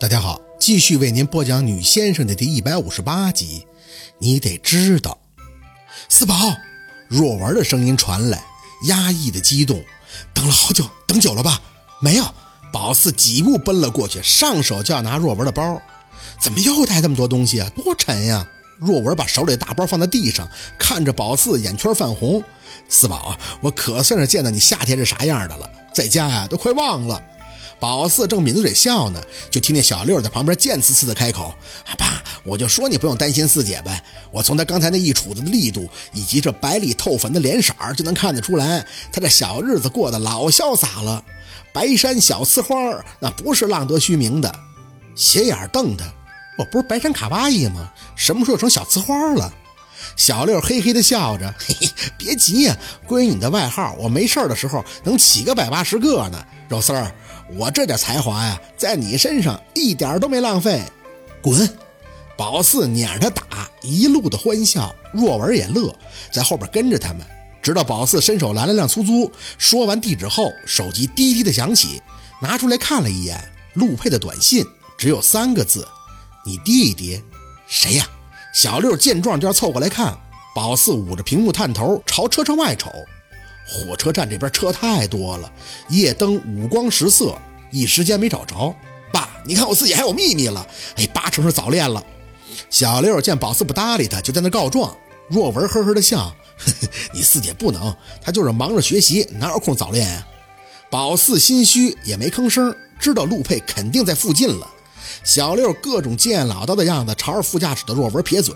大家好，继续为您播讲《女先生》的第一百五十八集。你得知道，四宝，若文的声音传来，压抑的激动。等了好久，等久了吧？没有。宝四几步奔了过去，上手就要拿若文的包。怎么又带这么多东西啊？多沉呀！若文把手里的大包放在地上，看着宝四，眼圈泛红。四宝，我可算是见到你夏天是啥样的了，在家呀都快忘了。宝四正抿着嘴笑呢，就听见小六在旁边贱呲呲的开口：“爸，我就说你不用担心四姐呗。我从她刚才那一杵子的力度，以及这白里透粉的脸色儿就能看得出来，她这小日子过得老潇洒了。白山小呲花，那不是浪得虚名的。斜眼瞪他，我不是白山卡哇伊吗？什么时候成小呲花了？”小六嘿嘿的笑着：“嘿嘿，别急呀，关于你的外号，我没事的时候能起个百八十个呢。肉丝儿。”我这点才华呀，在你身上一点都没浪费。滚！宝四撵着他打，一路的欢笑。若文也乐，在后边跟着他们，直到宝四伸手拦了辆出租。说完地址后，手机滴滴的响起，拿出来看了一眼，陆佩的短信只有三个字：“你弟弟谁呀？”小六见状就要凑过来看，宝四捂着屏幕探头朝车窗外瞅。火车站这边车太多了，夜灯五光十色，一时间没找着。爸，你看我自己还有秘密了，哎，八成是早恋了。小六见宝四不搭理他，就在那告状。若文呵呵的笑，呵呵，你四姐不能，她就是忙着学习，哪有空早恋啊？宝四心虚也没吭声，知道陆佩肯定在附近了。小六各种见老道的样子，朝着副驾驶的若文撇嘴。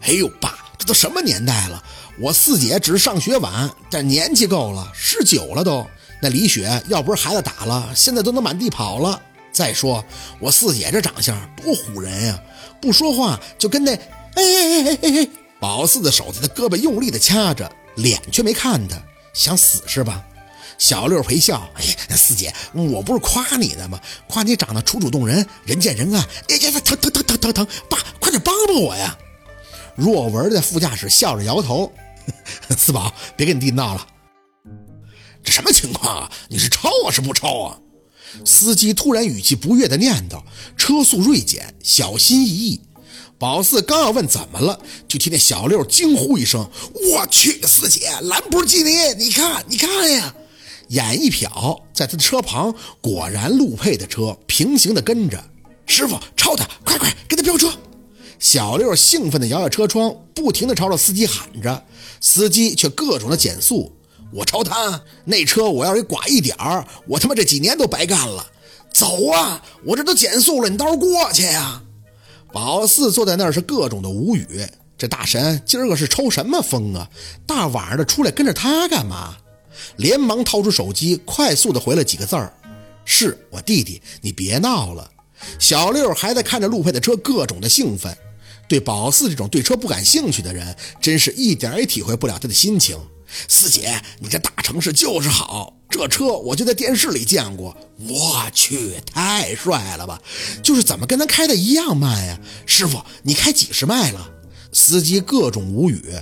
哎呦，爸，这都什么年代了？我四姐只是上学晚，但年纪够了，十九了都。那李雪要不是孩子打了，现在都能满地跑了。再说我四姐这长相多唬人呀，不说话就跟那……哎哎哎哎哎哎！宝四的手在他胳膊用力的掐着，脸却没看他，想死是吧？小六陪笑，哎呀，四姐，我不是夸你的吗？夸你长得楚楚动人，人见人爱。哎呀，疼疼疼疼疼疼！爸，快点帮帮我呀！若文在副驾驶笑着摇头。四宝，别跟你弟闹了。这什么情况啊？你是超啊，是不超啊？司机突然语气不悦的念叨，车速锐减，小心翼翼。宝四刚要问怎么了，就听见小六惊呼一声：“我去，四姐，兰博基尼，你看，你看呀！”眼一瞟，在他的车旁，果然陆佩的车平行的跟着。师傅，超他，快快给他飙车！小六兴奋地摇下车窗，不停地朝着司机喊着，司机却各种的减速。我朝他那车，我要是剐一点儿，我他妈这几年都白干了。走啊！我这都减速了，你倒是过去呀！宝四坐在那儿是各种的无语。这大神今儿个是抽什么风啊？大晚上的出来跟着他干嘛？连忙掏出手机，快速的回了几个字儿：“是我弟弟，你别闹了。”小六还在看着陆佩的车，各种的兴奋。对宝四这种对车不感兴趣的人，真是一点也体会不了他的心情。四姐，你这大城市就是好，这车我就在电视里见过。我去，太帅了吧！就是怎么跟咱开的一样慢呀？师傅，你开几十迈了？司机各种无语。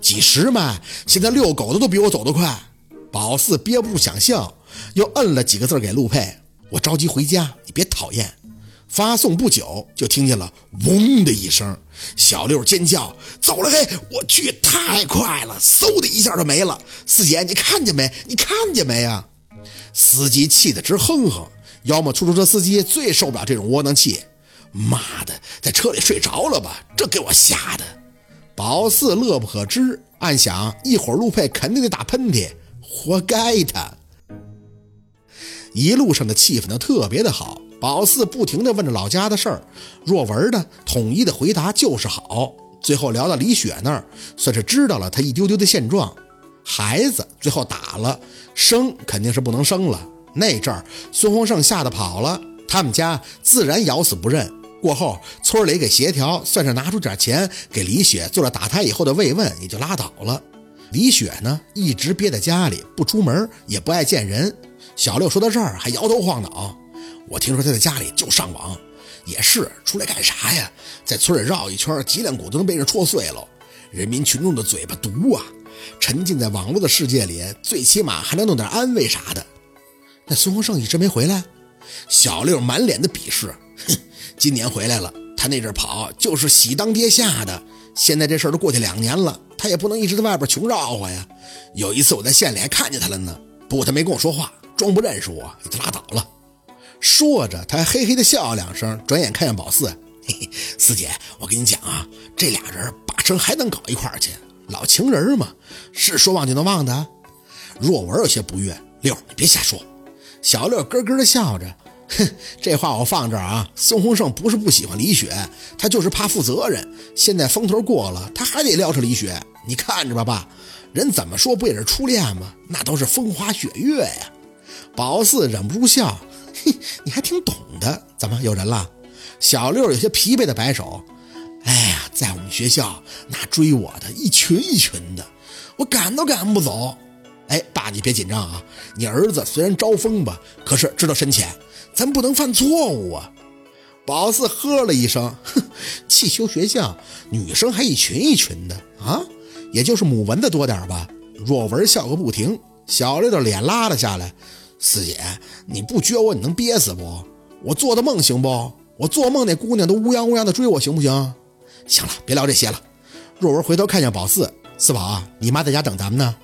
几十迈？现在遛狗的都比我走得快。宝四憋不住想笑，又摁了几个字给陆佩：“我着急回家，你别讨厌。”发送不久，就听见了“嗡”的一声，小六尖叫：“走了！嘿，我去，太快了，嗖的一下就没了。”四姐，你看见没？你看见没呀？司机气得直哼哼。要么出租车司机最受不了这种窝囊气。妈的，在车里睡着了吧？这给我吓的。宝四乐不可支，暗想：一会儿陆佩肯定得打喷嚏，活该他。一路上的气氛都特别的好。宝四不停地问着老家的事儿，若文呢，统一的回答就是好。最后聊到李雪那儿，算是知道了他一丢丢的现状。孩子最后打了，生肯定是不能生了。那阵儿孙洪胜吓得跑了，他们家自然咬死不认。过后村里给协调，算是拿出点钱给李雪做了打胎以后的慰问，也就拉倒了。李雪呢，一直憋在家里不出门，也不爱见人。小六说到这儿还摇头晃脑。我听说他在家里就上网，也是出来干啥呀？在村里绕一圈，脊梁骨都能被人戳碎了。人民群众的嘴巴毒啊！沉浸在网络的世界里，最起码还能弄点安慰啥的。那孙洪胜一直没回来。小六满脸的鄙视，哼，今年回来了，他那阵跑就是喜当爹吓的。现在这事儿都过去两年了，他也不能一直在外边穷绕啊呀。有一次我在县里还看见他了呢，不过他没跟我说话，装不认识我，你就拉倒了。说着，他还嘿嘿的笑了两声，转眼看向宝四：“嘿嘿，四姐，我跟你讲啊，这俩人八成还能搞一块儿去，老情人嘛，是说忘就能忘的。”若文有些不悦：“六，你别瞎说。”小六咯咯的笑着。哼，这话我放这儿啊。孙洪胜不是不喜欢李雪，他就是怕负责任。现在风头过了，他还得撩扯李雪。你看着吧，爸，人怎么说不也是初恋吗？那都是风花雪月呀。宝四忍不住笑，嘿，你还挺懂的。怎么有人了？小六有些疲惫的摆手。哎呀，在我们学校那追我的一群一群的，我赶都赶不走。哎，爸，你别紧张啊。你儿子虽然招风吧，可是知道深浅。咱不能犯错误啊！宝四呵了一声，哼，汽修学校女生还一群一群的啊，也就是母蚊子多点吧。若文笑个不停，小六的脸拉了下来。四姐，你不撅我，你能憋死不？我做的梦行不？我做梦那姑娘都乌泱乌泱的追我，行不行？行了，别聊这些了。若文回头看向宝四，四宝啊，你妈在家等咱们呢。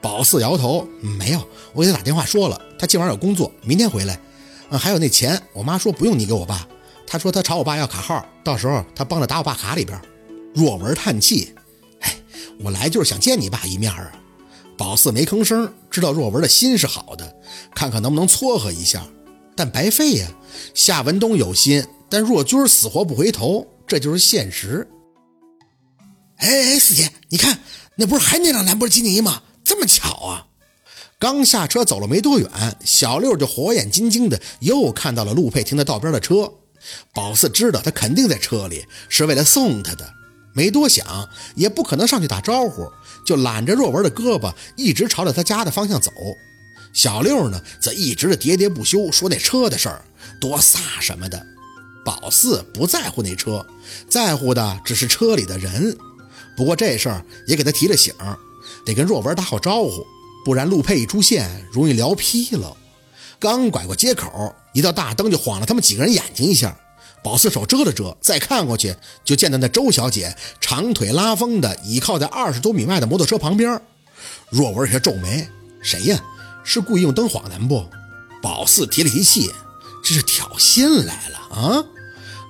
宝四摇头，没有，我给她打电话说了，她今晚有工作，明天回来。嗯还有那钱，我妈说不用你给我爸，她说她朝我爸要卡号，到时候她帮着打我爸卡里边。若文叹气，哎，我来就是想见你爸一面啊。宝四没吭声，知道若文的心是好的，看看能不能撮合一下，但白费呀。夏文东有心，但若君死活不回头，这就是现实。哎哎，四姐，你看那不是还那辆兰博基尼吗？这么巧啊！刚下车走了没多远，小六就火眼金睛的又看到了陆佩停在道边的车。宝四知道他肯定在车里，是为了送他的，没多想，也不可能上去打招呼，就揽着若文的胳膊，一直朝着他家的方向走。小六呢，则一直的喋喋不休，说那车的事儿，多飒什么的。宝四不在乎那车，在乎的只是车里的人。不过这事儿也给他提了醒，得跟若文打好招呼。不然陆佩一出现，容易聊劈了。刚拐过街口，一道大灯就晃了他们几个人眼睛一下。宝四手遮了遮，再看过去，就见到那周小姐长腿拉风的倚靠在二十多米外的摩托车旁边。若文有些皱眉：“谁呀？是故意用灯晃咱不？”宝四提了提气：“这是挑衅来了啊！”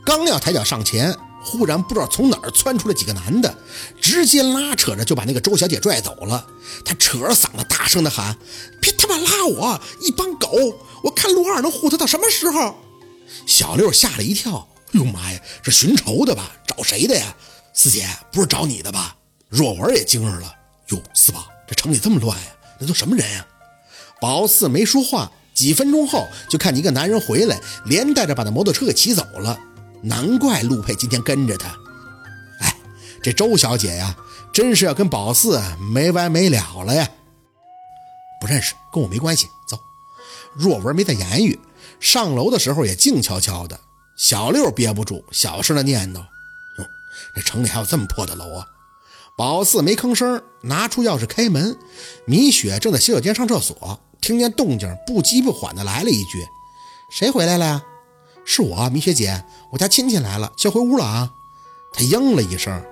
刚要抬脚上前。忽然不知道从哪儿窜出来几个男的，直接拉扯着就把那个周小姐拽走了。他扯着嗓子大声的喊：“别他妈拉我！一帮狗！我看陆二能护他到什么时候？”小六吓了一跳：“哎呦妈呀，这寻仇的吧？找谁的呀？四姐不是找你的吧？”若文也惊着了：“哟，四宝，这城里这么乱呀？那都什么人呀？”宝四没说话，几分钟后就看见一个男人回来，连带着把那摩托车给骑走了。难怪陆佩今天跟着他。哎，这周小姐呀，真是要跟宝四没完没了了呀！不认识，跟我没关系。走。若文没再言语，上楼的时候也静悄悄的。小六憋不住，小声的念叨：“哟，这城里还有这么破的楼啊！”宝四没吭声，拿出钥匙开门。米雪正在洗手间上厕所，听见动静，不急不缓的来了一句：“谁回来了呀？”是我，米雪姐，我家亲戚来了，先回屋了啊。他应了一声，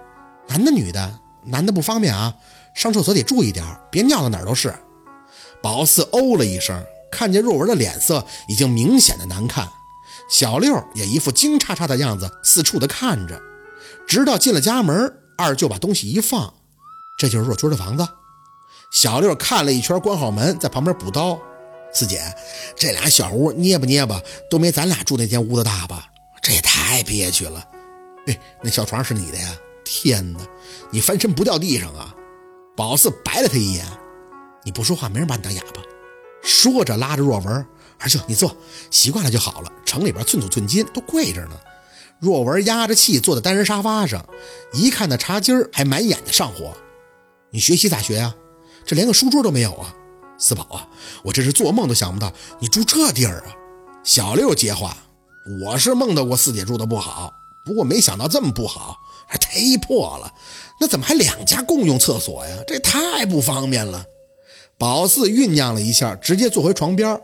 男的女的，男的不方便啊，上厕所得注意点，别尿到哪儿都是。宝四哦了一声，看见若文的脸色已经明显的难看，小六也一副惊叉叉的样子，四处的看着，直到进了家门，二舅把东西一放，这就是若春的房子。小六看了一圈，关好门，在旁边补刀。四姐，这俩小屋捏吧捏吧都没咱俩住那间屋子大吧？这也太憋屈了。哎，那小床是你的呀？天哪，你翻身不掉地上啊？宝四白了他一眼。你不说话，没人把你当哑巴。说着拉着若文，二舅你坐，习惯了就好了。城里边寸土寸金，都贵着呢。若文压着气坐在单人沙发上，一看那茶几儿还满眼的上火。你学习咋学呀？这连个书桌都没有啊？四宝啊，我这是做梦都想不到你住这地儿啊！小六接话：“我是梦到过四姐住的不好，不过没想到这么不好，还忒破了。那怎么还两家共用厕所呀？这太不方便了。”宝四酝酿了一下，直接坐回床边。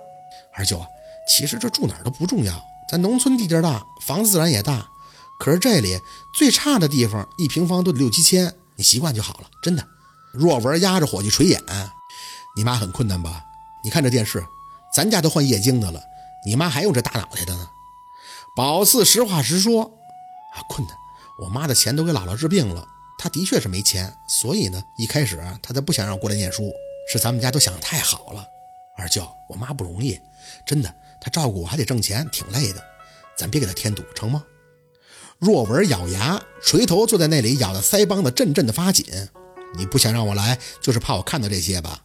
二舅啊，其实这住哪儿都不重要，咱农村地界大，房子自然也大，可是这里最差的地方，一平方都得六七千，你习惯就好了，真的。若文压着火气垂眼，你妈很困难吧？你看这电视，咱家都换液晶的了，你妈还用这大脑袋的呢。宝四实话实说，啊，困难。我妈的钱都给姥姥治病了，她的确是没钱，所以呢，一开始她才不想让我过来念书，是咱们家都想的太好了。二舅，我妈不容易，真的，她照顾我还得挣钱，挺累的，咱别给她添堵，成吗？若文咬牙，垂头坐在那里，咬得腮帮子阵阵的发紧。你不想让我来，就是怕我看到这些吧？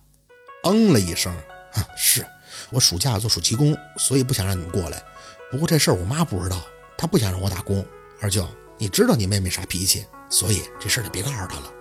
嗯了一声，啊，是我暑假做暑期工，所以不想让你们过来。不过这事儿我妈不知道，她不想让我打工。二舅，你知道你妹妹啥脾气，所以这事儿就别告诉她了。